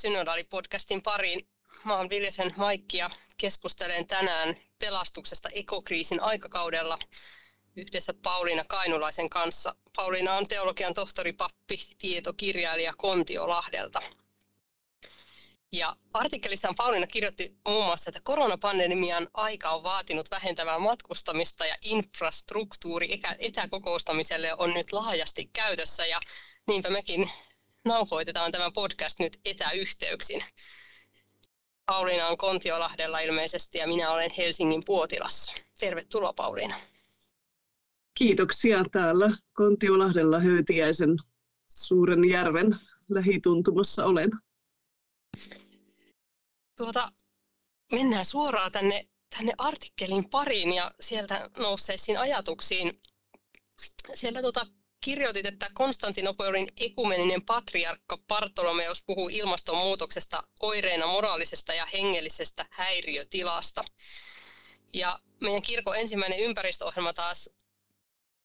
Synodaali-podcastin pariin. Mä oon Viljesen Maikki ja keskustelen tänään pelastuksesta ekokriisin aikakaudella yhdessä Pauliina Kainulaisen kanssa. Pauliina on teologian tohtoripappi, tietokirjailija Kontiolahdelta. Ja artikkelissaan Pauliina kirjoitti muun muassa, että koronapandemian aika on vaatinut vähentämään matkustamista ja infrastruktuuri etäkokoustamiselle on nyt laajasti käytössä ja niinpä mekin nauhoitetaan tämä podcast nyt etäyhteyksin. Pauliina on Kontiolahdella ilmeisesti ja minä olen Helsingin Puotilassa. Tervetuloa Pauliina. Kiitoksia täällä Kontiolahdella Höytiäisen suuren järven lähituntumassa olen. Tuota, mennään suoraan tänne, tänne artikkelin pariin ja sieltä nousseisiin ajatuksiin. Siellä tuota, kirjoitit, että Konstantinopolin ekumeninen patriarkka Bartolomeus puhuu ilmastonmuutoksesta oireena moraalisesta ja hengellisestä häiriötilasta. Ja meidän kirkon ensimmäinen ympäristöohjelma taas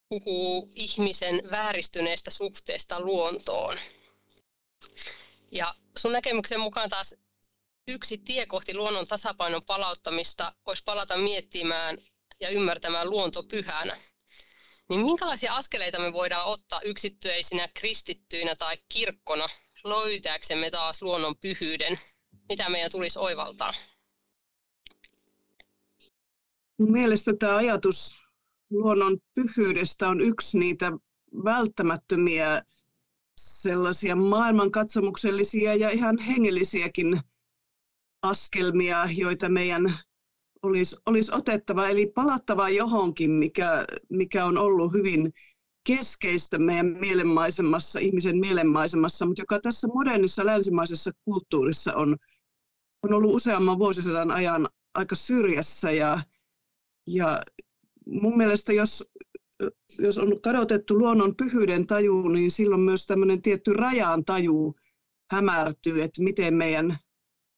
puhuu ihmisen vääristyneestä suhteesta luontoon. Ja sun näkemyksen mukaan taas yksi tie kohti luonnon tasapainon palauttamista olisi palata miettimään ja ymmärtämään luonto pyhänä niin minkälaisia askeleita me voidaan ottaa yksittäisinä kristittyinä tai kirkkona löytääksemme taas luonnon pyhyyden? Mitä meidän tulisi oivaltaa? Mun mielestä tämä ajatus luonnon pyhyydestä on yksi niitä välttämättömiä sellaisia maailmankatsomuksellisia ja ihan hengellisiäkin askelmia, joita meidän olisi, olisi otettava, eli palattava johonkin, mikä, mikä on ollut hyvin keskeistä meidän mielenmaisemassa, ihmisen mielenmaisemassa, mutta joka tässä modernissa länsimaisessa kulttuurissa on, on ollut useamman vuosisadan ajan aika syrjässä. Ja, ja mun mielestä jos, jos on kadotettu luonnon pyhyyden taju, niin silloin myös tämmöinen tietty rajaan taju hämärtyy, että miten meidän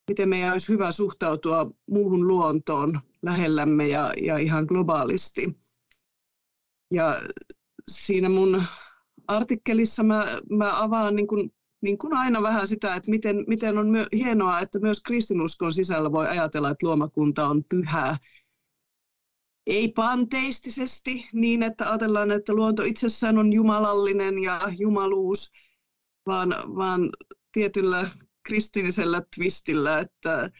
miten meidän olisi hyvä suhtautua muuhun luontoon lähellämme ja, ja ihan globaalisti. Ja siinä mun artikkelissa mä, mä avaan niin kuin, niin kuin aina vähän sitä, että miten, miten on myö, hienoa, että myös kristinuskon sisällä voi ajatella, että luomakunta on pyhää. Ei panteistisesti niin, että ajatellaan, että luonto itsessään on jumalallinen ja jumaluus, vaan, vaan tietyllä kristillisellä twistillä, että,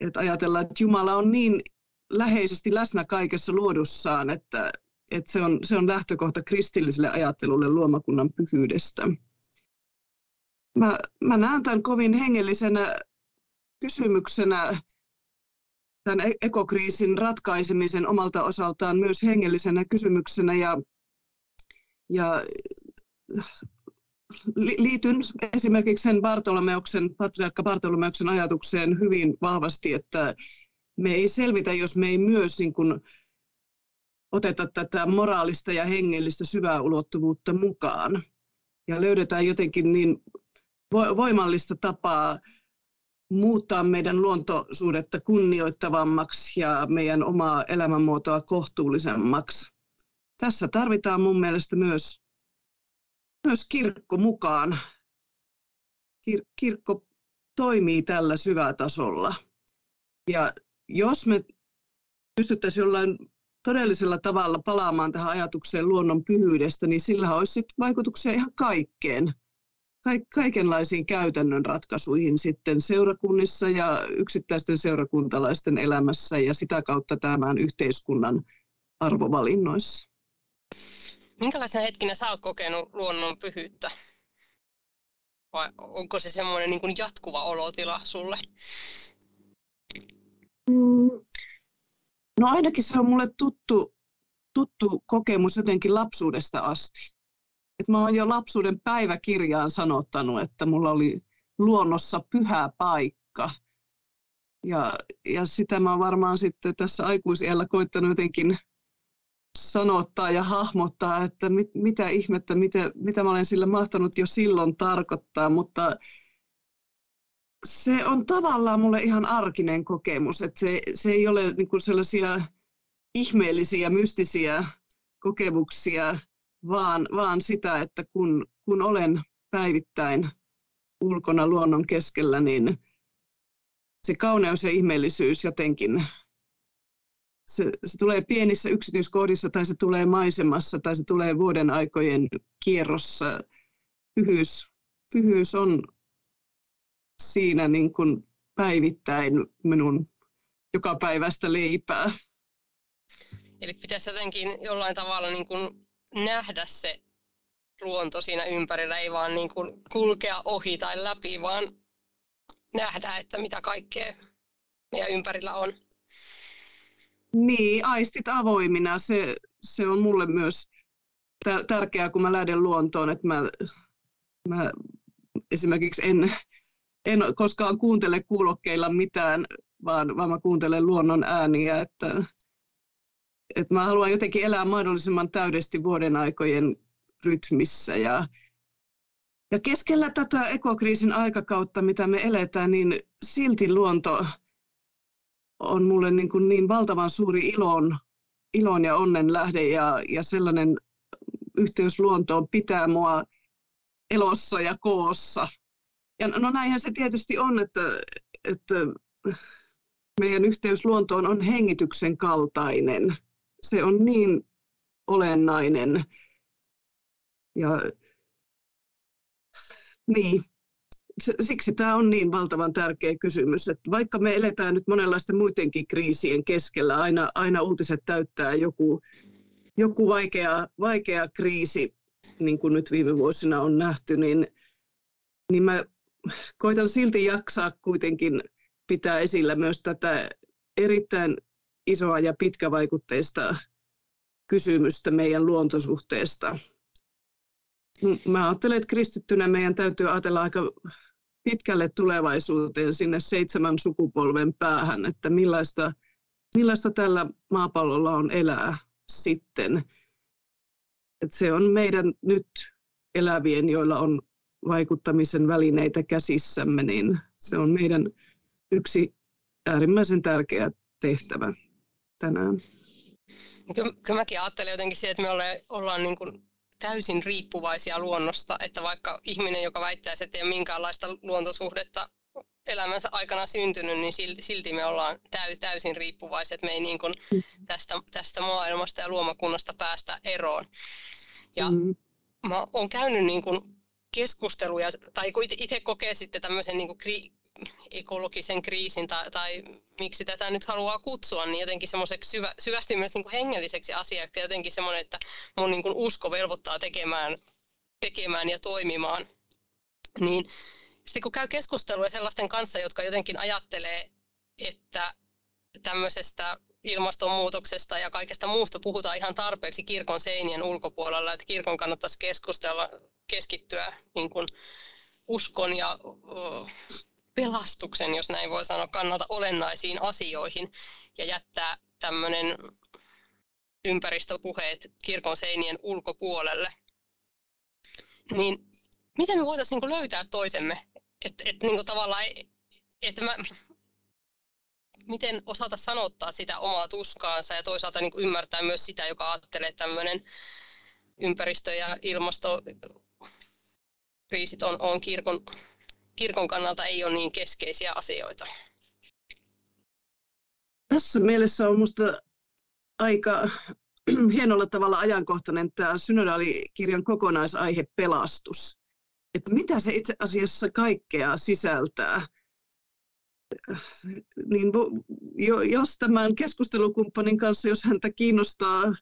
että ajatellaan, että Jumala on niin läheisesti läsnä kaikessa luodussaan, että, että se, on, se on lähtökohta kristilliselle ajattelulle luomakunnan pyhyydestä. Mä, mä näen tämän kovin hengellisenä kysymyksenä, tämän e-, ekokriisin ratkaisemisen omalta osaltaan myös hengellisenä kysymyksenä ja, ja liityn esimerkiksi sen Bartolomeuksen, patriarkka Bartolomeuksen ajatukseen hyvin vahvasti, että me ei selvitä, jos me ei myös niin kuin oteta tätä moraalista ja hengellistä syvää ulottuvuutta mukaan. Ja löydetään jotenkin niin voimallista tapaa muuttaa meidän luontosuhdetta kunnioittavammaksi ja meidän omaa elämänmuotoa kohtuullisemmaksi. Tässä tarvitaan mun mielestä myös myös kirkko mukaan. Kir- kirkko toimii tällä syvätasolla. Ja jos me pystyttäisiin jollain todellisella tavalla palaamaan tähän ajatukseen luonnon pyhyydestä, niin sillä olisi sit vaikutuksia ihan kaikkeen. Kaikenlaisiin käytännön ratkaisuihin sitten seurakunnissa ja yksittäisten seurakuntalaisten elämässä ja sitä kautta tämän yhteiskunnan arvovalinnoissa. Minkälaisena hetkinä sä oot kokenut luonnon pyhyyttä? Vai onko se semmoinen niin jatkuva olotila sulle? Mm. No ainakin se on mulle tuttu, tuttu kokemus jotenkin lapsuudesta asti. Et mä oon jo lapsuuden päiväkirjaan sanottanut, että mulla oli luonnossa pyhä paikka. Ja, ja sitä mä varmaan sitten tässä aikuisiellä koittanut jotenkin sanottaa ja hahmottaa, että mit, mitä ihmettä, mitä, mitä mä olen sillä mahtanut jo silloin tarkoittaa, mutta se on tavallaan mulle ihan arkinen kokemus, että se, se ei ole niin kuin sellaisia ihmeellisiä, mystisiä kokemuksia, vaan, vaan sitä, että kun, kun olen päivittäin ulkona luonnon keskellä, niin se kauneus ja ihmeellisyys jotenkin, se, se tulee pienissä yksityiskohdissa tai se tulee maisemassa tai se tulee vuoden aikojen kierrossa. Pyhyys, pyhyys on siinä niin kuin päivittäin minun joka päivästä leipää. Eli pitäisi jotenkin jollain tavalla niin kuin nähdä se luonto siinä ympärillä, ei vaan niin kuin kulkea ohi tai läpi, vaan nähdä, että mitä kaikkea meidän ympärillä on. Niin, aistit avoimina. Se, se on mulle myös tärkeää, kun mä lähden luontoon, että mä, mä esimerkiksi en, en koskaan kuuntele kuulokkeilla mitään, vaan, vaan mä kuuntelen luonnon ääniä, että, että mä haluan jotenkin elää mahdollisimman täydesti vuoden aikojen rytmissä ja, ja keskellä tätä ekokriisin aikakautta, mitä me eletään, niin silti luonto on mulle niin, kuin niin valtavan suuri ilon, ilon ja onnen lähde ja, ja sellainen yhteys luontoon pitää mua elossa ja koossa. Ja no näinhän se tietysti on, että, että meidän yhteys luontoon on hengityksen kaltainen. Se on niin olennainen. Ja niin, siksi tämä on niin valtavan tärkeä kysymys, että vaikka me eletään nyt monenlaisten muidenkin kriisien keskellä, aina, aina uutiset täyttää joku, joku vaikea, vaikea kriisi, niin kuin nyt viime vuosina on nähty, niin, niin mä koitan silti jaksaa kuitenkin pitää esillä myös tätä erittäin isoa ja pitkävaikutteista kysymystä meidän luontosuhteesta. Mä ajattelen, että kristittynä meidän täytyy ajatella aika pitkälle tulevaisuuteen sinne seitsemän sukupolven päähän, että millaista, millaista tällä maapallolla on elää sitten. Että se on meidän nyt elävien, joilla on vaikuttamisen välineitä käsissämme, niin se on meidän yksi äärimmäisen tärkeä tehtävä tänään. Kyllä mäkin ajattelen jotenkin siihen, että me ollaan niin kuin täysin riippuvaisia luonnosta, että vaikka ihminen, joka väittäisi, että ei ole minkäänlaista luontosuhdetta elämänsä aikana syntynyt, niin silti, silti me ollaan täy, täysin riippuvaisia, että me ei niin kuin tästä, tästä maailmasta ja luomakunnasta päästä eroon. Ja mm. mä oon käynyt niin kuin keskusteluja, tai kun itse kokee sitten tämmöisen niin kuin kri, ekologisen kriisin tai, tai miksi tätä nyt haluaa kutsua, niin jotenkin semmoiseksi syvä, syvästi myös niin kuin hengelliseksi asiaksi, jotenkin semmoinen, että mun niin kuin usko velvoittaa tekemään, tekemään ja toimimaan. Niin sitten kun käy keskustelua sellaisten kanssa, jotka jotenkin ajattelee, että tämmöisestä ilmastonmuutoksesta ja kaikesta muusta puhutaan ihan tarpeeksi kirkon seinien ulkopuolella, että kirkon kannattaisi keskustella, keskittyä niin kuin uskon ja pelastuksen, jos näin voi sanoa, kannalta olennaisiin asioihin ja jättää tämmöinen ympäristöpuheet kirkon seinien ulkopuolelle. Niin miten me voitaisiin niin löytää toisemme? Että et, niin tavallaan, että mä, miten osata sanottaa sitä omaa tuskaansa ja toisaalta niin ymmärtää myös sitä, joka ajattelee, tämmöinen ympäristö- ja ilmastokriisit on, on kirkon kirkon kannalta ei ole niin keskeisiä asioita. Tässä mielessä on minusta aika hienolla tavalla ajankohtainen tämä synodaalikirjan kokonaisaihe pelastus. Että mitä se itse asiassa kaikkea sisältää. Niin jos tämän keskustelukumppanin kanssa, jos häntä kiinnostaa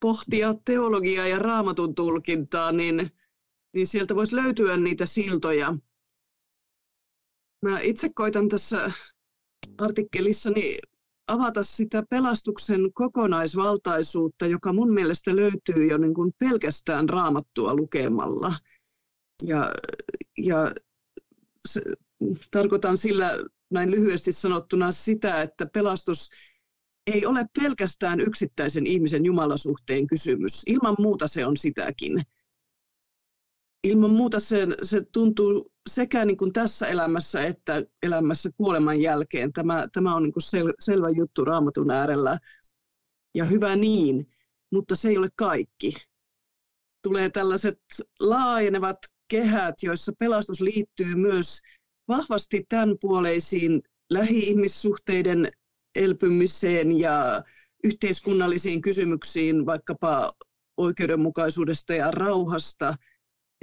pohtia teologiaa ja raamatun tulkintaa, niin, niin sieltä voisi löytyä niitä siltoja Mä itse koitan tässä artikkelissani avata sitä pelastuksen kokonaisvaltaisuutta, joka mun mielestä löytyy jo niin kuin pelkästään raamattua lukemalla. Ja, ja se, tarkoitan sillä näin lyhyesti sanottuna sitä, että pelastus ei ole pelkästään yksittäisen ihmisen jumalasuhteen kysymys. Ilman muuta se on sitäkin. Ilman muuta se, se tuntuu sekä niin kuin tässä elämässä että elämässä kuoleman jälkeen. Tämä, tämä on niin kuin sel, selvä juttu raamatun äärellä ja hyvä niin, mutta se ei ole kaikki. Tulee tällaiset laajenevat kehät, joissa pelastus liittyy myös vahvasti tämän puoleisiin lähi-ihmissuhteiden elpymiseen ja yhteiskunnallisiin kysymyksiin, vaikkapa oikeudenmukaisuudesta ja rauhasta.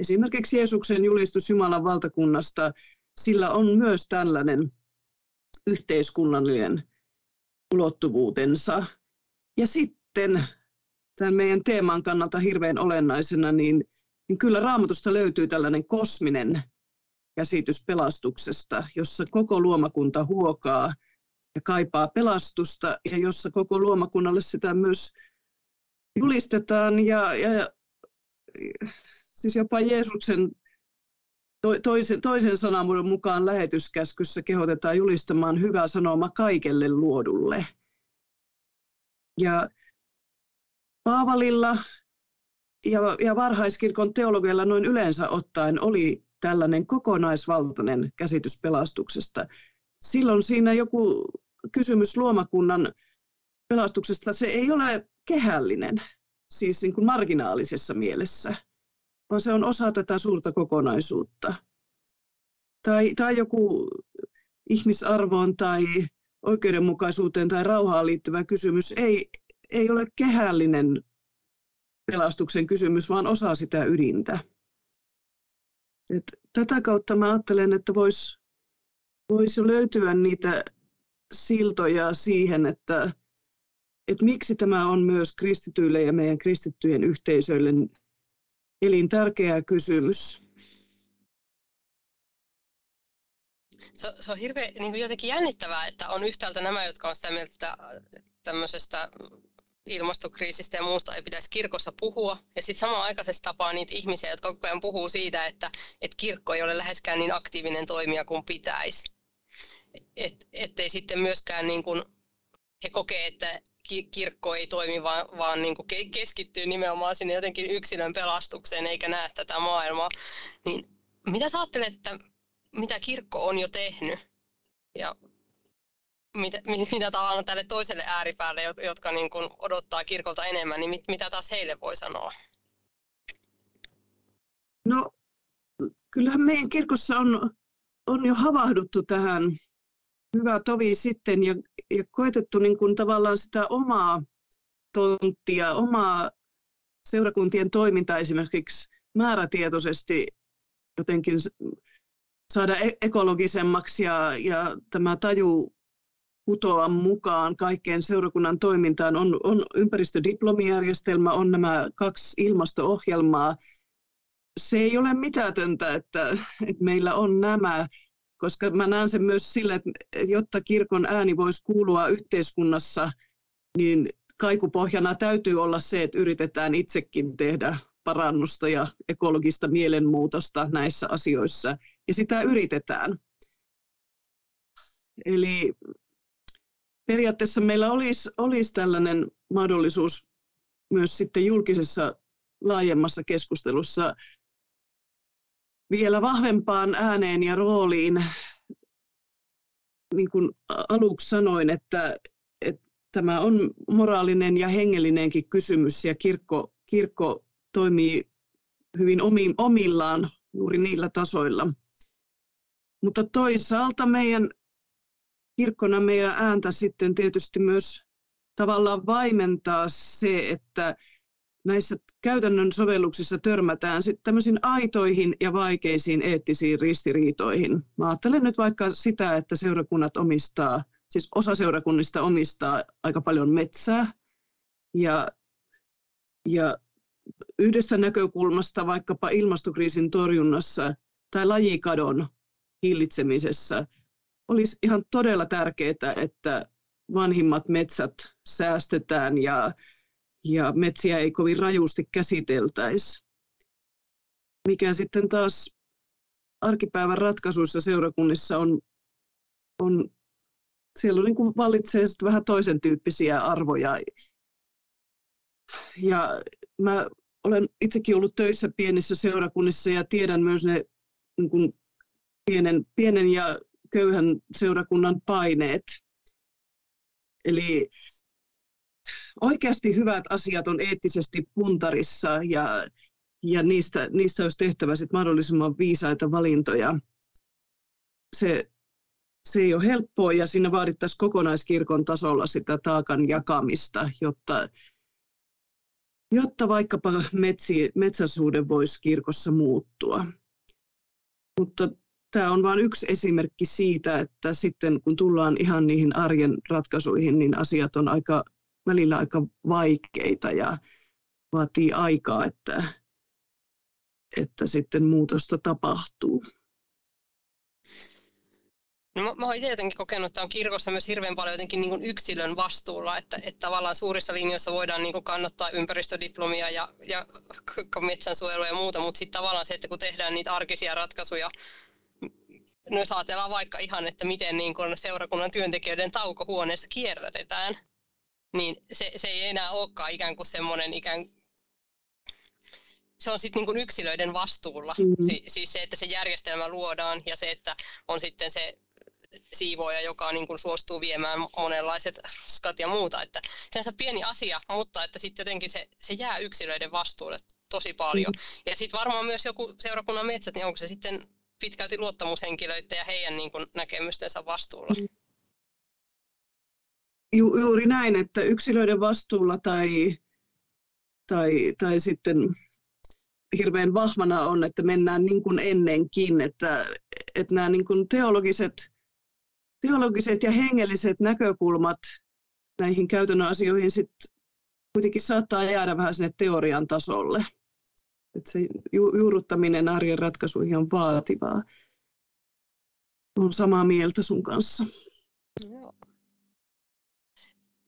Esimerkiksi Jeesuksen julistus Jumalan valtakunnasta, sillä on myös tällainen yhteiskunnallinen ulottuvuutensa. Ja sitten tämän meidän teeman kannalta hirveän olennaisena, niin, niin kyllä raamatusta löytyy tällainen kosminen käsitys pelastuksesta, jossa koko luomakunta huokaa ja kaipaa pelastusta ja jossa koko luomakunnalle sitä myös julistetaan ja, ja siis jopa Jeesuksen toisen, toisen sanamuodon mukaan lähetyskäskyssä kehotetaan julistamaan hyvä sanoma kaikelle luodulle. Ja Paavalilla ja, ja varhaiskirkon teologialla noin yleensä ottaen oli tällainen kokonaisvaltainen käsitys pelastuksesta. Silloin siinä joku kysymys luomakunnan pelastuksesta, se ei ole kehällinen, siis niin kuin marginaalisessa mielessä, vaan se on osa tätä suurta kokonaisuutta. Tai, tai joku ihmisarvoon tai oikeudenmukaisuuteen tai rauhaan liittyvä kysymys ei, ei ole kehällinen pelastuksen kysymys, vaan osa sitä ydintä. Et tätä kautta mä ajattelen, että voisi vois löytyä niitä siltoja siihen, että, että miksi tämä on myös kristityille ja meidän kristittyjen yhteisöille elintärkeä kysymys. Se, se on hirveän niin kuin jotenkin jännittävää, että on yhtäältä nämä, jotka on sitä mieltä, että tämmöisestä ilmastokriisistä ja muusta ei pitäisi kirkossa puhua. Ja sitten samaan aikaisesti tapaa niitä ihmisiä, jotka koko ajan puhuu siitä, että, että kirkko ei ole läheskään niin aktiivinen toimija kuin pitäisi. Et, ettei sitten myöskään niin kuin, he kokee, että kirkko ei toimi, vaan, vaan niin kuin keskittyy nimenomaan sinne jotenkin yksilön pelastukseen, eikä näe tätä maailmaa. Niin mitä sä ajattelet, että mitä kirkko on jo tehnyt? Ja mitä, mitä tavallaan tälle toiselle ääripäälle, jotka niin kuin odottaa kirkolta enemmän, niin mit, mitä taas heille voi sanoa? No, kyllähän meidän kirkossa on, on jo havahduttu tähän hyvä tovi sitten ja, ja koetettu niin kuin tavallaan sitä omaa tonttia, omaa seurakuntien toimintaa esimerkiksi määrätietoisesti jotenkin saada e-, ekologisemmaksi ja, ja tämä taju putoa mukaan kaikkeen seurakunnan toimintaan. On, on ympäristödiplomijärjestelmä, on nämä kaksi ilmasto-ohjelmaa. Se ei ole mitätöntä, että, että meillä on nämä, koska mä näen sen myös sillä, että jotta kirkon ääni voisi kuulua yhteiskunnassa, niin kaikupohjana täytyy olla se, että yritetään itsekin tehdä parannusta ja ekologista mielenmuutosta näissä asioissa, ja sitä yritetään. Eli periaatteessa meillä olisi, olisi tällainen mahdollisuus myös sitten julkisessa laajemmassa keskustelussa vielä vahvempaan ääneen ja rooliin. Niin kuin aluksi sanoin, että, että tämä on moraalinen ja hengellinenkin kysymys ja kirkko, kirkko toimii hyvin omillaan juuri niillä tasoilla. Mutta toisaalta meidän kirkkona meidän ääntä sitten tietysti myös tavallaan vaimentaa se, että näissä käytännön sovelluksissa törmätään sitten tämmöisiin aitoihin ja vaikeisiin eettisiin ristiriitoihin. Mä ajattelen nyt vaikka sitä, että seurakunnat omistaa, siis osa seurakunnista omistaa aika paljon metsää ja, ja yhdestä näkökulmasta vaikkapa ilmastokriisin torjunnassa tai lajikadon hillitsemisessä – olisi ihan todella tärkeää, että vanhimmat metsät säästetään ja, ja metsiä ei kovin rajusti käsiteltäisi. Mikä sitten taas arkipäivän ratkaisuissa seurakunnissa on, on siellä on niin kuin vallitsee vähän toisen tyyppisiä arvoja. Ja mä olen itsekin ollut töissä pienissä seurakunnissa ja tiedän myös ne niin kuin pienen, pienen ja köyhän seurakunnan paineet. Eli oikeasti hyvät asiat on eettisesti puntarissa ja, ja niistä, niistä olisi tehtävä sit mahdollisimman viisaita valintoja. Se, se ei ole helppoa ja siinä vaadittaisiin kokonaiskirkon tasolla sitä taakan jakamista, jotta, jotta vaikkapa metsi, metsäsuuden voisi kirkossa muuttua. Mutta tämä on vain yksi esimerkki siitä, että sitten kun tullaan ihan niihin arjen ratkaisuihin, niin asiat on aika, välillä aika vaikeita ja vaatii aikaa, että, että sitten muutosta tapahtuu. No, mä, mä olen jotenkin kokenut, että on kirkossa myös hirveän paljon jotenkin niin kuin yksilön vastuulla, että, että tavallaan suurissa linjoissa voidaan niin kuin kannattaa ympäristödiplomia ja, ja metsänsuojelua ja muuta, mutta sitten tavallaan se, että kun tehdään niitä arkisia ratkaisuja, no jos ajatellaan vaikka ihan, että miten niin kuin seurakunnan työntekijöiden taukohuoneessa kierrätetään, niin se, se ei enää olekaan ikään kuin semmoinen ikään se on sitten niin yksilöiden vastuulla. Mm-hmm. Si- siis se, että se järjestelmä luodaan ja se, että on sitten se siivooja, joka niin kuin suostuu viemään monenlaiset raskat ja muuta. Että se on pieni asia, mutta että sitten jotenkin se, se jää yksilöiden vastuulle tosi paljon. Mm. Ja sitten varmaan myös joku seurakunnan metsät, niin onko se sitten pitkälti luottamushenkilöiden ja heidän niin kuin näkemystensä vastuulla? Mm. Ju, juuri näin, että yksilöiden vastuulla tai, tai, tai sitten hirveän vahvana on, että mennään niin kuin ennenkin, että, että nämä niin kuin teologiset teologiset ja hengelliset näkökulmat näihin käytännön asioihin sit kuitenkin saattaa jäädä vähän sinne teorian tasolle. Et se ju- juurruttaminen arjen ratkaisuihin on vaativaa. Olen samaa mieltä sun kanssa.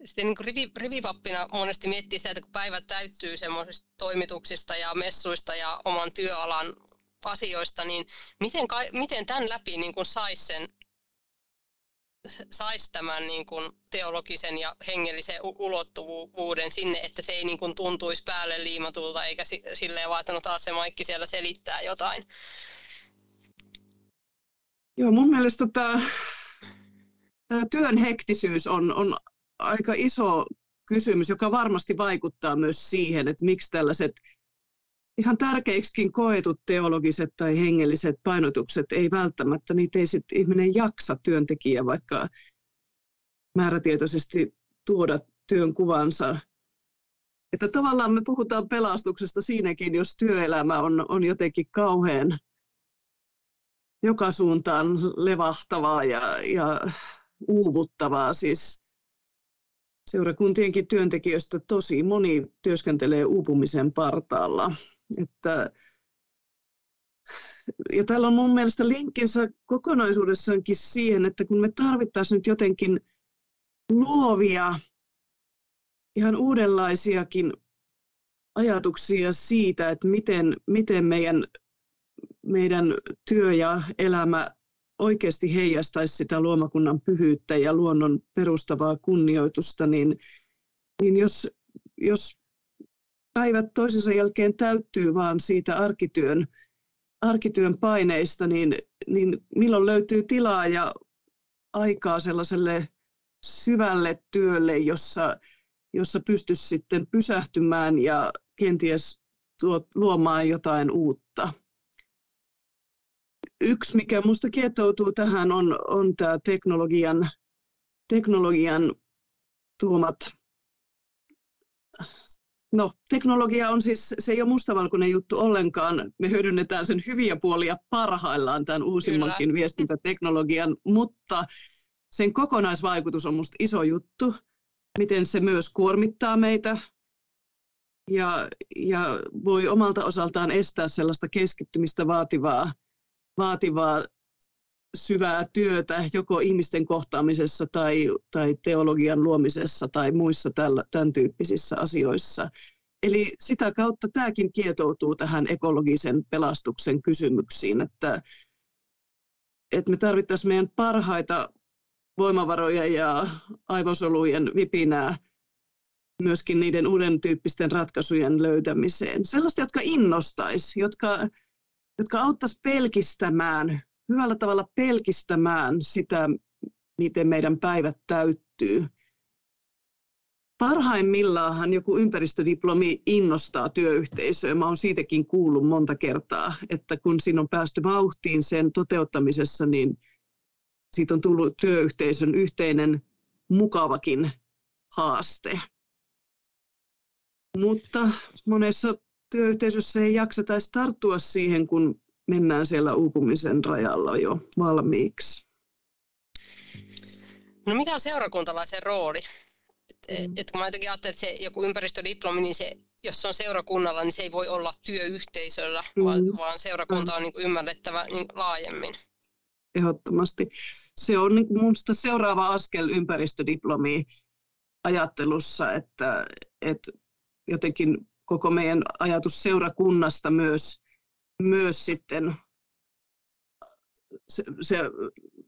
Sitten niin rivi, rivivappina monesti miettii sitä, että kun päivät täyttyy semmoisista toimituksista ja messuista ja oman työalan asioista, niin miten, miten tämän läpi niin saisi sen saisi tämän niin kuin teologisen ja hengellisen ulottuvuuden sinne, että se ei niin kuin tuntuisi päälle liimatulta eikä silleen vaan, että no taas se Maikki siellä selittää jotain. Joo, mun mielestä tämä, tämä työn hektisyys on, on aika iso kysymys, joka varmasti vaikuttaa myös siihen, että miksi tällaiset ihan tärkeiksikin koetut teologiset tai hengelliset painotukset ei välttämättä, niitä ei sitten ihminen jaksa työntekijä vaikka määrätietoisesti tuoda työn kuvansa. Että tavallaan me puhutaan pelastuksesta siinäkin, jos työelämä on, on jotenkin kauhean joka suuntaan levahtavaa ja, ja uuvuttavaa. Siis seurakuntienkin työntekijöistä tosi moni työskentelee uupumisen partaalla. Että, ja täällä on mun mielestä linkkinsä kokonaisuudessaankin siihen, että kun me tarvittaisiin nyt jotenkin luovia, ihan uudenlaisiakin ajatuksia siitä, että miten, miten meidän, meidän työ ja elämä oikeasti heijastaisi sitä luomakunnan pyhyyttä ja luonnon perustavaa kunnioitusta, niin, niin jos, jos päivät toisensa jälkeen täyttyy vaan siitä arkityön, arkityön paineista, niin, niin milloin löytyy tilaa ja aikaa sellaiselle syvälle työlle, jossa, jossa pystyisi sitten pysähtymään ja kenties tuot, luomaan jotain uutta. Yksi, mikä minusta kietoutuu tähän, on, on tämä teknologian, teknologian tuomat No, teknologia on siis, se ei ole mustavalkoinen juttu ollenkaan. Me hyödynnetään sen hyviä puolia parhaillaan tämän uusimmankin Kyllä. viestintäteknologian, mutta sen kokonaisvaikutus on minusta iso juttu, miten se myös kuormittaa meitä ja, ja voi omalta osaltaan estää sellaista keskittymistä vaativaa, vaativaa syvää työtä joko ihmisten kohtaamisessa tai, tai teologian luomisessa tai muissa tällä, tämän tyyppisissä asioissa. Eli sitä kautta tämäkin kietoutuu tähän ekologisen pelastuksen kysymyksiin, että, että me tarvittaisiin meidän parhaita voimavaroja ja aivosolujen vipinää myöskin niiden uuden tyyppisten ratkaisujen löytämiseen. Sellaista, jotka innostaisi, jotka, jotka auttaisi pelkistämään, hyvällä tavalla pelkistämään sitä, miten meidän päivät täyttyy. Parhaimmillaan joku ympäristödiplomi innostaa työyhteisöä. Mä oon siitäkin kuullut monta kertaa, että kun siinä on päästy vauhtiin sen toteuttamisessa, niin siitä on tullut työyhteisön yhteinen mukavakin haaste. Mutta monessa työyhteisössä ei jakseta edes tarttua siihen, kun mennään siellä uupumisen rajalla jo valmiiksi. No mikä on seurakuntalaisen rooli? Et, mm. et kun mä jotenkin ajattelen, että se joku ympäristödiplomi, niin se, jos se on seurakunnalla, niin se ei voi olla työyhteisöllä, mm. vaan, vaan seurakunta on niin kuin ymmärrettävä niin laajemmin. Ehdottomasti. Se on niin minusta seuraava askel ympäristödiplomi ajattelussa, että, että jotenkin koko meidän ajatus seurakunnasta myös, myös sitten se, se,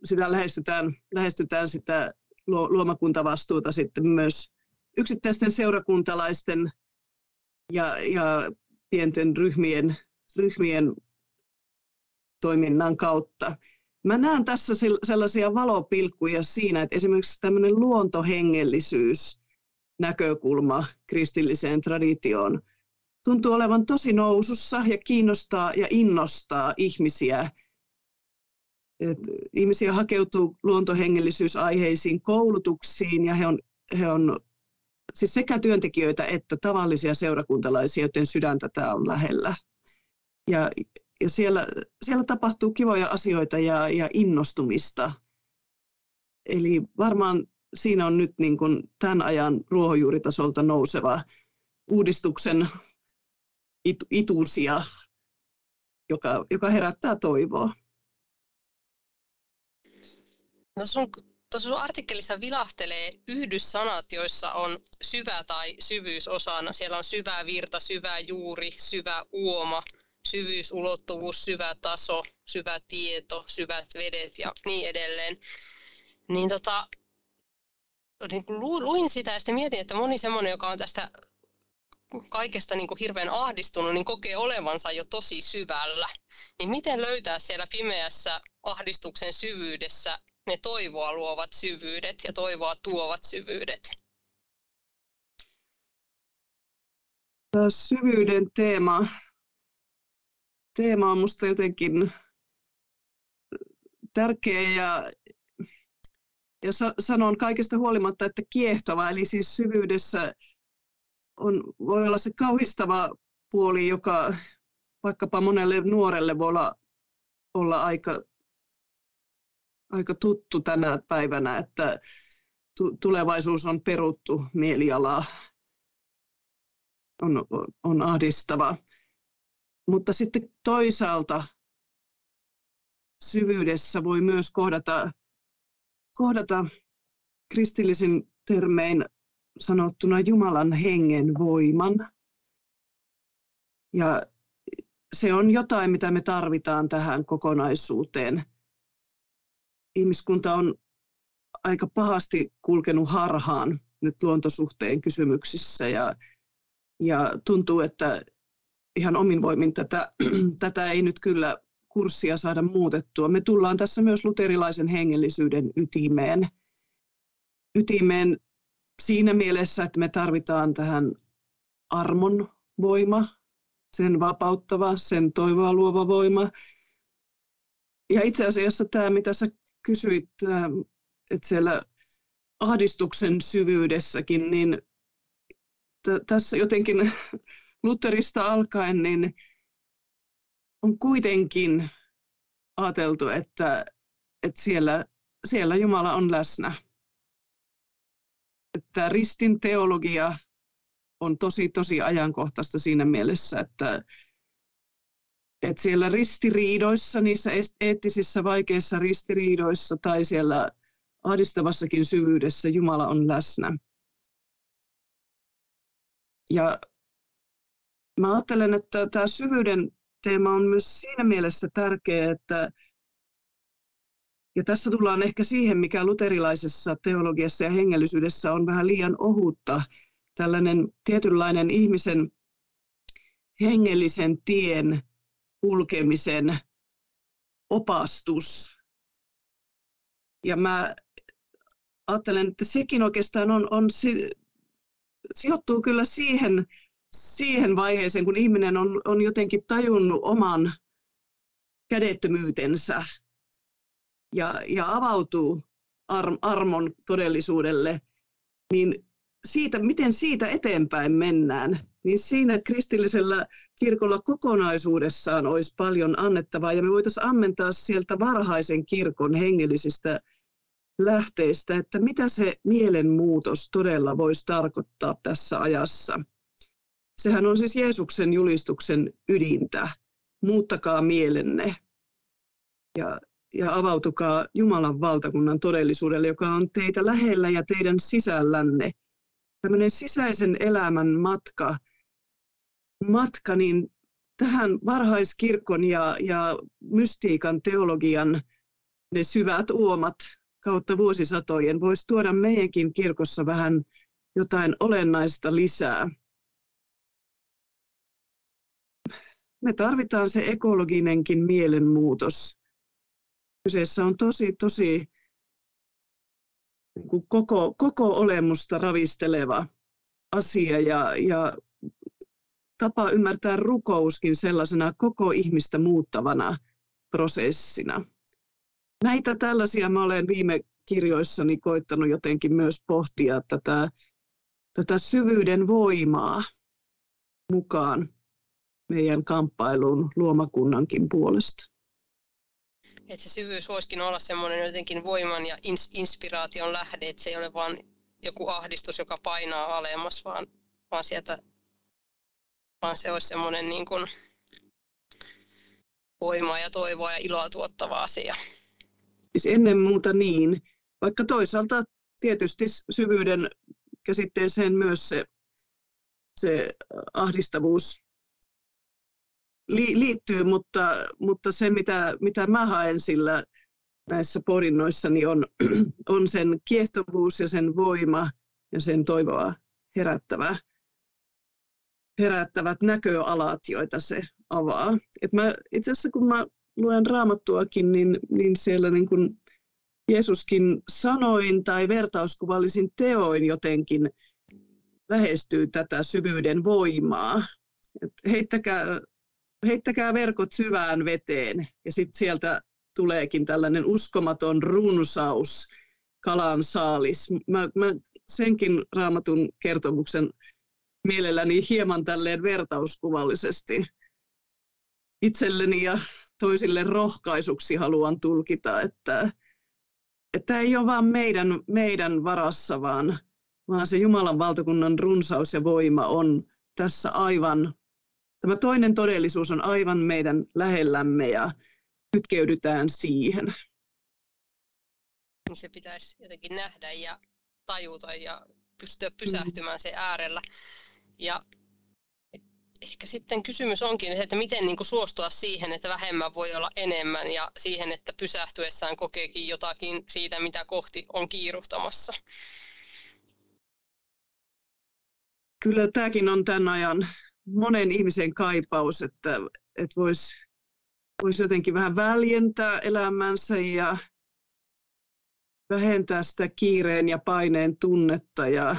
sitä lähestytään, lähestytään sitä luomakuntavastuuta sitten myös yksittäisten seurakuntalaisten ja, ja pienten ryhmien, ryhmien toiminnan kautta. Mä näen tässä sellaisia valopilkkuja siinä, että esimerkiksi tämmöinen luontohengellisyys näkökulma kristilliseen traditioon tuntuu olevan tosi nousussa ja kiinnostaa ja innostaa ihmisiä – et ihmisiä hakeutuu luontohengellisyysaiheisiin koulutuksiin ja he on, he on siis sekä työntekijöitä että tavallisia seurakuntalaisia, joiden sydäntä tämä on lähellä. Ja, ja siellä, siellä tapahtuu kivoja asioita ja, ja innostumista. Eli varmaan siinä on nyt niin kuin tämän ajan ruohonjuuritasolta nouseva uudistuksen it, itusia, joka, joka herättää toivoa. No sun, tuossa sun artikkelissa vilahtelee yhdyssanat, joissa on syvä tai syvyys osana. Siellä on syvä virta, syvä juuri, syvä uoma, syvyys, ulottuvuus, syvä taso, syvä tieto, syvät vedet ja niin edelleen. Niin tota, niin kun luin sitä ja sitten mietin, että moni semmoinen, joka on tästä kaikesta niin kuin hirveän ahdistunut, niin kokee olevansa jo tosi syvällä. Niin miten löytää siellä pimeässä ahdistuksen syvyydessä ne toivoa luovat syvyydet ja toivoa tuovat syvyydet? Syvyyden teema, teema on minusta jotenkin tärkeä ja, ja sanon kaikesta huolimatta, että kiehtova. Eli siis syvyydessä on, voi olla se kauhistava puoli, joka vaikkapa monelle nuorelle voi olla, olla aika aika tuttu tänä päivänä, että tulevaisuus on peruttu mielialaa, on, on ahdistava. Mutta sitten toisaalta syvyydessä voi myös kohdata, kohdata kristillisin termein sanottuna Jumalan hengen voiman. Ja se on jotain, mitä me tarvitaan tähän kokonaisuuteen – ihmiskunta on aika pahasti kulkenut harhaan nyt luontosuhteen kysymyksissä ja, ja tuntuu, että ihan omin voimin tätä, tätä ei nyt kyllä kurssia saada muutettua. Me tullaan tässä myös luterilaisen hengellisyyden ytimeen. Ytimeen siinä mielessä, että me tarvitaan tähän armon voima, sen vapauttava, sen toivoa luova voima. Ja itse asiassa tämä, mitä sä kysyit, että siellä ahdistuksen syvyydessäkin, niin t- tässä jotenkin Lutherista alkaen niin on kuitenkin ajateltu, että, että siellä, siellä Jumala on läsnä. Että ristin teologia on tosi, tosi ajankohtaista siinä mielessä, että, että siellä ristiriidoissa, niissä eettisissä vaikeissa ristiriidoissa tai siellä ahdistavassakin syvyydessä Jumala on läsnä. Ja mä ajattelen, että tämä syvyyden teema on myös siinä mielessä tärkeä, että, Ja tässä tullaan ehkä siihen, mikä luterilaisessa teologiassa ja hengellisyydessä on vähän liian ohutta, tällainen tietynlainen ihmisen hengellisen tien kulkemisen opastus. Ja mä ajattelen, että sekin oikeastaan on, on sijoittuu kyllä siihen, siihen vaiheeseen, kun ihminen on, on jotenkin tajunnut oman kädettömyytensä ja, ja avautuu ar, armon todellisuudelle, niin siitä, miten siitä eteenpäin mennään, niin siinä kristillisellä kirkolla kokonaisuudessaan olisi paljon annettavaa, ja me voitaisiin ammentaa sieltä varhaisen kirkon hengellisistä lähteistä, että mitä se mielenmuutos todella voisi tarkoittaa tässä ajassa. Sehän on siis Jeesuksen julistuksen ydintä. Muuttakaa mielenne ja, ja avautukaa Jumalan valtakunnan todellisuudelle, joka on teitä lähellä ja teidän sisällänne. Tämmöinen sisäisen elämän matka, matka niin tähän varhaiskirkon ja, ja mystiikan teologian ne syvät uomat kautta vuosisatojen voisi tuoda meidänkin kirkossa vähän jotain olennaista lisää. Me tarvitaan se ekologinenkin mielenmuutos. Kyseessä on tosi, tosi niin koko, koko olemusta ravisteleva asia ja, ja tapa ymmärtää rukouskin sellaisena koko ihmistä muuttavana prosessina näitä tällaisia mä olen viime kirjoissani koittanut jotenkin myös pohtia tätä, tätä syvyyden voimaa mukaan meidän kamppailuun luomakunnankin puolesta. Että se syvyys voisikin olla semmoinen jotenkin voiman ja ins- inspiraation lähde, että se ei ole vain joku ahdistus, joka painaa alemmas, vaan, vaan sieltä vaan se olisi semmoinen niin kuin voimaa ja toivoa ja iloa tuottava asia. Siis ennen muuta niin, vaikka toisaalta tietysti syvyyden käsitteeseen myös se, se ahdistavuus li, liittyy, mutta, mutta se mitä, mitä mä haen sillä näissä pohdinnoissani on, on sen kiehtovuus ja sen voima ja sen toivoa herättävä, herättävät näköalat, joita se avaa. Et mä, itse asiassa kun mä luen raamattuakin, niin, niin siellä niin kuin Jeesuskin sanoin tai vertauskuvallisin teoin jotenkin lähestyy tätä syvyyden voimaa. Et heittäkää, heittäkää verkot syvään veteen ja sitten sieltä tuleekin tällainen uskomaton runsaus, kalan saalis. Mä, mä senkin raamatun kertomuksen mielelläni hieman tälleen vertauskuvallisesti itselleni ja toisille rohkaisuksi haluan tulkita, että, että ei ole vain meidän, meidän varassa, vaan, vaan se Jumalan valtakunnan runsaus ja voima on tässä aivan, tämä toinen todellisuus on aivan meidän lähellämme ja kytkeydytään siihen. Se pitäisi jotenkin nähdä ja tajuta ja pystyä pysähtymään sen äärellä. Ja ehkä sitten kysymys onkin, että miten niin kuin suostua siihen, että vähemmän voi olla enemmän ja siihen, että pysähtyessään kokeekin jotakin siitä, mitä kohti on kiiruhtamassa. Kyllä tämäkin on tämän ajan monen ihmisen kaipaus, että, että voisi vois jotenkin vähän väljentää elämänsä ja vähentää sitä kiireen ja paineen tunnetta. Ja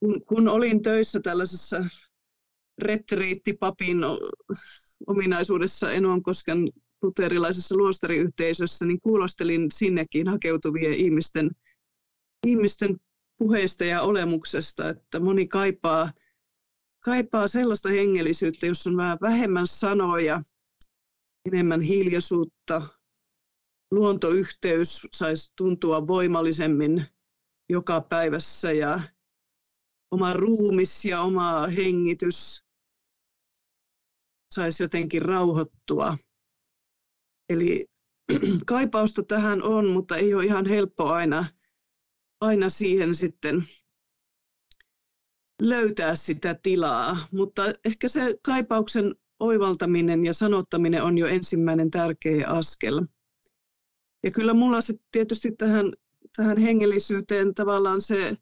kun, kun olin töissä tällaisessa retriittipapin ominaisuudessa Enonkosken luterilaisessa luostariyhteisössä, niin kuulostelin sinnekin hakeutuvien ihmisten, ihmisten puheista ja olemuksesta, että moni kaipaa, kaipaa sellaista hengellisyyttä, jossa on vähän vähemmän sanoja, enemmän hiljaisuutta, luontoyhteys saisi tuntua voimallisemmin joka päivässä ja oma ruumis ja oma hengitys saisi jotenkin rauhoittua. Eli kaipausta tähän on, mutta ei ole ihan helppo aina, aina siihen sitten löytää sitä tilaa. Mutta ehkä se kaipauksen oivaltaminen ja sanottaminen on jo ensimmäinen tärkeä askel. ja kyllä mulla se tietysti tähän, tähän hengellisyyteen tavallaan se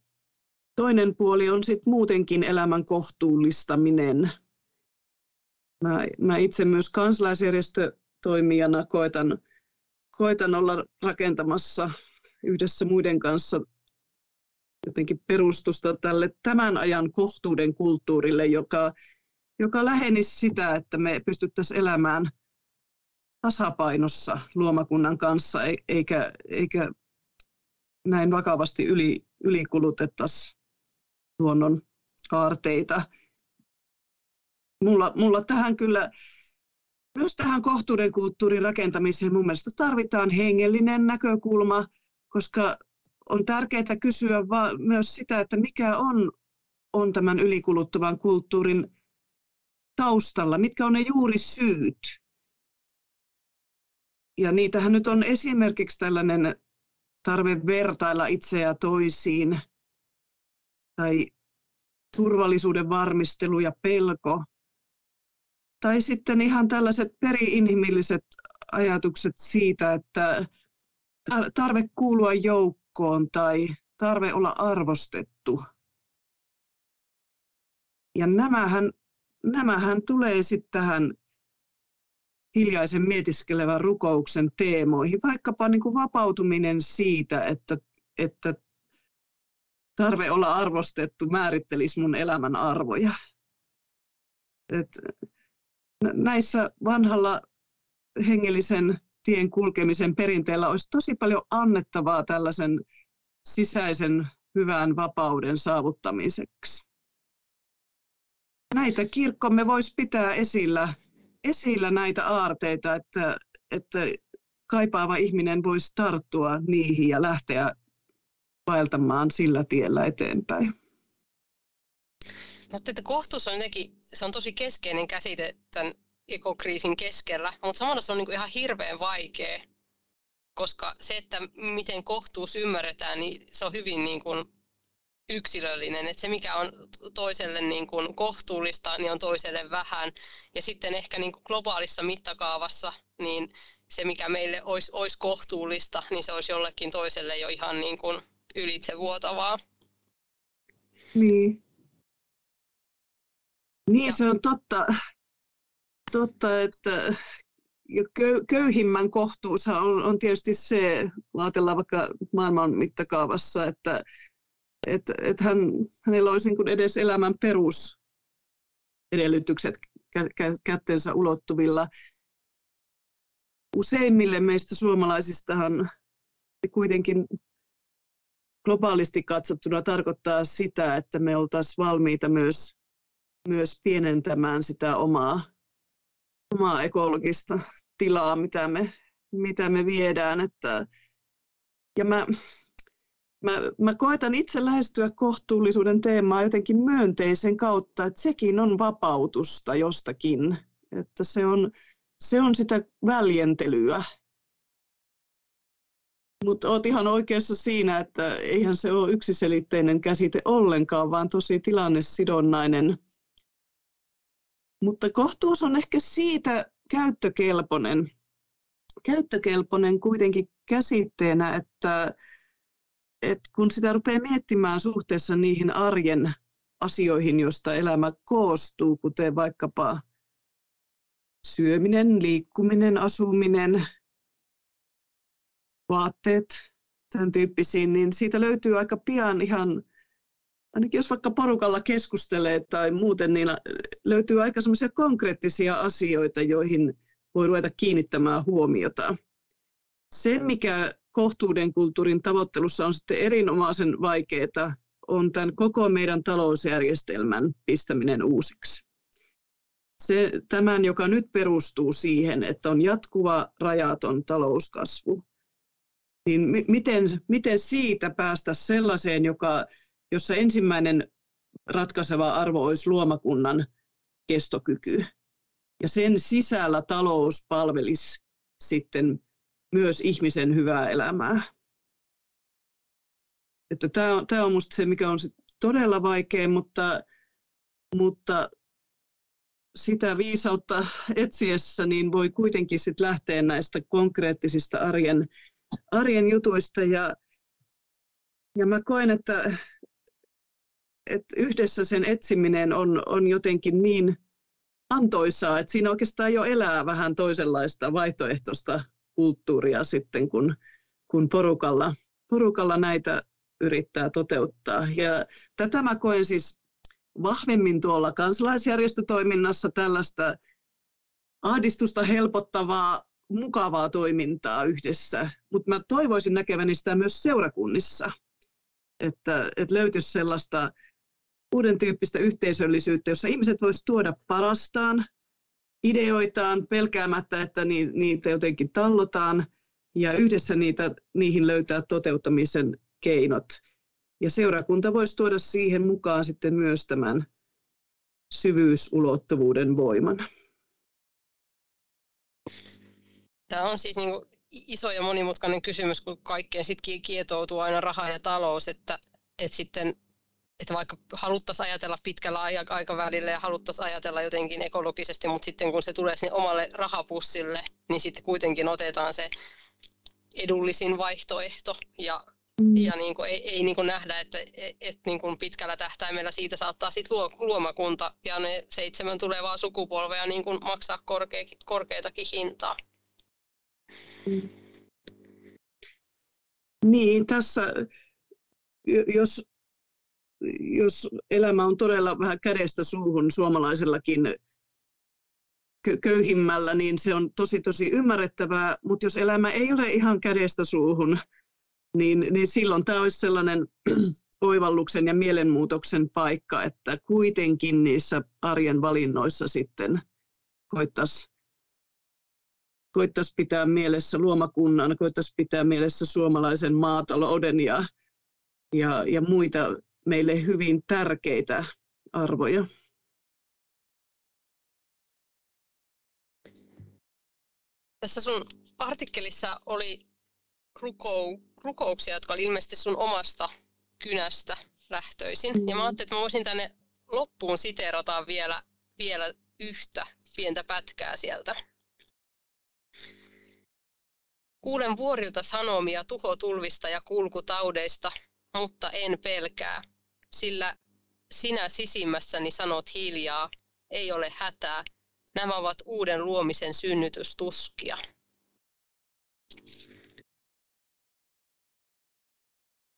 toinen puoli on sitten muutenkin elämän kohtuullistaminen. Mä, mä itse myös kansalaisjärjestötoimijana koitan, koitan olla rakentamassa yhdessä muiden kanssa jotenkin perustusta tälle tämän ajan kohtuuden kulttuurille, joka, joka lähenisi sitä, että me pystyttäisiin elämään tasapainossa luomakunnan kanssa, eikä, eikä näin vakavasti yli, ylikulutettaisi luonnon aarteita. Mulla, mulla tähän kyllä, myös tähän kohtuuden kulttuurin rakentamiseen mun mielestä tarvitaan hengellinen näkökulma, koska on tärkeää kysyä myös sitä, että mikä on, on tämän ylikuluttavan kulttuurin taustalla, mitkä on ne juuri syyt. Ja niitähän nyt on esimerkiksi tällainen tarve vertailla itseä toisiin tai turvallisuuden varmistelu ja pelko. Tai sitten ihan tällaiset peri-inhimilliset ajatukset siitä, että tarve kuulua joukkoon tai tarve olla arvostettu. Ja nämähän, nämähän tulee sitten tähän hiljaisen mietiskelevän rukouksen teemoihin, vaikkapa niin kuin vapautuminen siitä, että, että tarve olla arvostettu määrittelisi mun elämän arvoja. Et näissä vanhalla hengellisen tien kulkemisen perinteellä olisi tosi paljon annettavaa tällaisen sisäisen hyvän vapauden saavuttamiseksi. Näitä kirkkomme voisi pitää esillä, esillä näitä aarteita, että, että kaipaava ihminen voisi tarttua niihin ja lähteä vaeltamaan sillä tiellä eteenpäin. Mutta että kohtuus on jotenkin, se on tosi keskeinen käsite tämän ekokriisin keskellä, mutta samalla se on niin ihan hirveän vaikea, koska se, että miten kohtuus ymmärretään, niin se on hyvin niin kuin yksilöllinen, että se mikä on toiselle niin kuin kohtuullista, niin on toiselle vähän. Ja sitten ehkä niin kuin globaalissa mittakaavassa, niin se mikä meille olisi, olisi kohtuullista, niin se olisi jollekin toiselle jo ihan niin kuin ylitsevuotavaa. Niin. Niin, ja. se on totta, totta että köyhimmän kohtuus on, on tietysti se, ajatellaan vaikka maailman mittakaavassa, että et, et hän, hänellä olisi niin edes elämän perusedellytykset kä, kä, kättensä ulottuvilla. Useimmille meistä suomalaisistahan kuitenkin globaalisti katsottuna tarkoittaa sitä, että me oltaisiin valmiita myös, myös pienentämään sitä omaa, omaa ekologista tilaa, mitä me, mitä me viedään. Että, ja mä, mä, mä koetan itse lähestyä kohtuullisuuden teemaa jotenkin myönteisen kautta, että sekin on vapautusta jostakin. Että se on, se on sitä väljentelyä mutta olet ihan oikeassa siinä, että eihän se ole yksiselitteinen käsite ollenkaan, vaan tosi tilannesidonnainen. Mutta kohtuus on ehkä siitä käyttökelpoinen, käyttökelpoinen kuitenkin käsitteenä, että, että kun sitä rupeaa miettimään suhteessa niihin arjen asioihin, joista elämä koostuu, kuten vaikkapa syöminen, liikkuminen, asuminen, vaatteet, tämän tyyppisiin, niin siitä löytyy aika pian ihan, ainakin jos vaikka porukalla keskustelee tai muuten, niin löytyy aika semmoisia konkreettisia asioita, joihin voi ruveta kiinnittämään huomiota. Se, mikä kohtuuden kulttuurin tavoittelussa on sitten erinomaisen vaikeaa, on tämän koko meidän talousjärjestelmän pistäminen uusiksi. Se, tämän, joka nyt perustuu siihen, että on jatkuva rajaton talouskasvu, niin miten, miten siitä päästä sellaiseen, joka, jossa ensimmäinen ratkaiseva arvo olisi luomakunnan kestokyky. Ja sen sisällä talous palvelisi sitten myös ihmisen hyvää elämää. Että tämä, on, tämä on minusta se, mikä on todella vaikea, mutta, mutta sitä viisautta etsiessä niin voi kuitenkin sit lähteä näistä konkreettisista arjen arjen jutuista ja, ja mä koen, että, että yhdessä sen etsiminen on, on jotenkin niin antoisaa, että siinä oikeastaan jo elää vähän toisenlaista vaihtoehtoista kulttuuria sitten, kun, kun porukalla, porukalla näitä yrittää toteuttaa. Ja tätä mä koen siis vahvemmin tuolla kansalaisjärjestötoiminnassa tällaista ahdistusta helpottavaa, mukavaa toimintaa yhdessä, mutta mä toivoisin näkeväni sitä myös seurakunnissa, että, että löytyisi sellaista uuden tyyppistä yhteisöllisyyttä, jossa ihmiset voisivat tuoda parastaan, ideoitaan pelkäämättä, että niitä jotenkin tallotaan ja yhdessä niitä, niihin löytää toteuttamisen keinot. Ja seurakunta voisi tuoda siihen mukaan sitten myös tämän syvyysulottuvuuden voiman. Tämä on siis niin kuin iso ja monimutkainen kysymys, kun kaikkeen sitten kietoutuu aina raha ja talous, että, että sitten että vaikka haluttaisiin ajatella pitkällä aikavälillä ja haluttaisiin ajatella jotenkin ekologisesti, mutta sitten kun se tulee sinne omalle rahapussille, niin sitten kuitenkin otetaan se edullisin vaihtoehto ja, mm. ja niin kuin ei, ei niin kuin nähdä, että et niin kuin pitkällä tähtäimellä siitä saattaa sitten luo, luomakunta ja ne seitsemän tulevaa sukupolvea niin kuin maksaa korkea, korkeitakin hintaa. Niin, tässä jos jos elämä on todella vähän kädestä suuhun suomalaisellakin köyhimmällä, niin se on tosi tosi ymmärrettävää, mutta jos elämä ei ole ihan kädestä suuhun, niin, niin silloin tämä olisi sellainen oivalluksen ja mielenmuutoksen paikka, että kuitenkin niissä arjen valinnoissa sitten koittaisi koittaisi pitää mielessä luomakunnan, koittaisi pitää mielessä suomalaisen maatalouden ja, ja, ja muita meille hyvin tärkeitä arvoja. Tässä sun artikkelissa oli rukou, rukouksia, jotka oli ilmeisesti sun omasta kynästä lähtöisin. Mm. Ja mä ajattelin, että mä voisin tänne loppuun siteerata vielä, vielä yhtä pientä pätkää sieltä. Kuulen vuorilta sanomia tuhotulvista ja kulkutaudeista, mutta en pelkää, sillä sinä sisimmässäni sanot hiljaa, ei ole hätää, nämä ovat uuden luomisen synnytystuskia.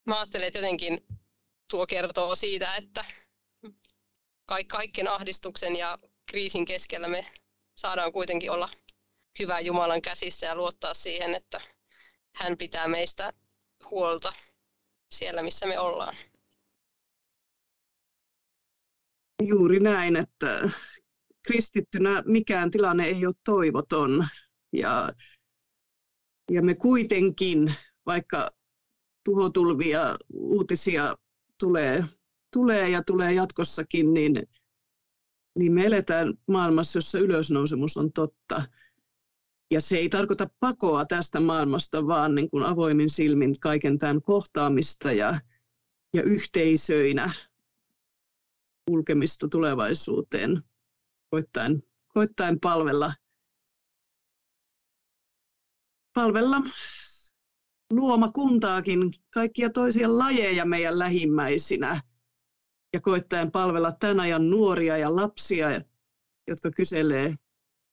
Mä ajattelen, että jotenkin tuo kertoo siitä, että kaikkien ahdistuksen ja kriisin keskellä me saadaan kuitenkin olla hyvä Jumalan käsissä ja luottaa siihen, että hän pitää meistä huolta siellä, missä me ollaan. Juuri näin, että kristittynä mikään tilanne ei ole toivoton. Ja, ja me kuitenkin, vaikka tuhotulvia uutisia tulee, tulee ja tulee jatkossakin, niin, niin me eletään maailmassa, jossa ylösnousemus on totta. Ja se ei tarkoita pakoa tästä maailmasta, vaan niin kuin avoimin silmin kaiken tämän kohtaamista ja, ja yhteisöinä kulkemista tulevaisuuteen, koittaen, koittaen palvella, palvella luomakuntaakin, kaikkia toisia lajeja meidän lähimmäisinä ja koittaen palvella tämän ajan nuoria ja lapsia, jotka kyselee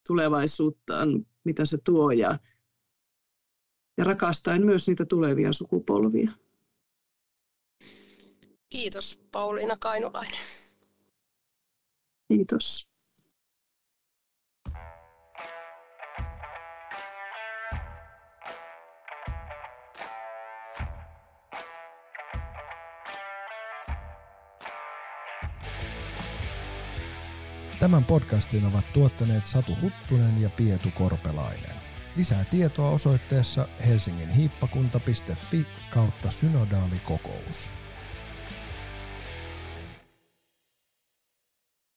tulevaisuuttaan, mitä se tuo ja, ja rakastaen myös niitä tulevia sukupolvia. Kiitos Pauliina Kainulainen. Kiitos. Tämän podcastin ovat tuottaneet Satu Huttunen ja Pietu Korpelainen. Lisää tietoa osoitteessa helsinginhiippakunta.fi kautta synodaalikokous.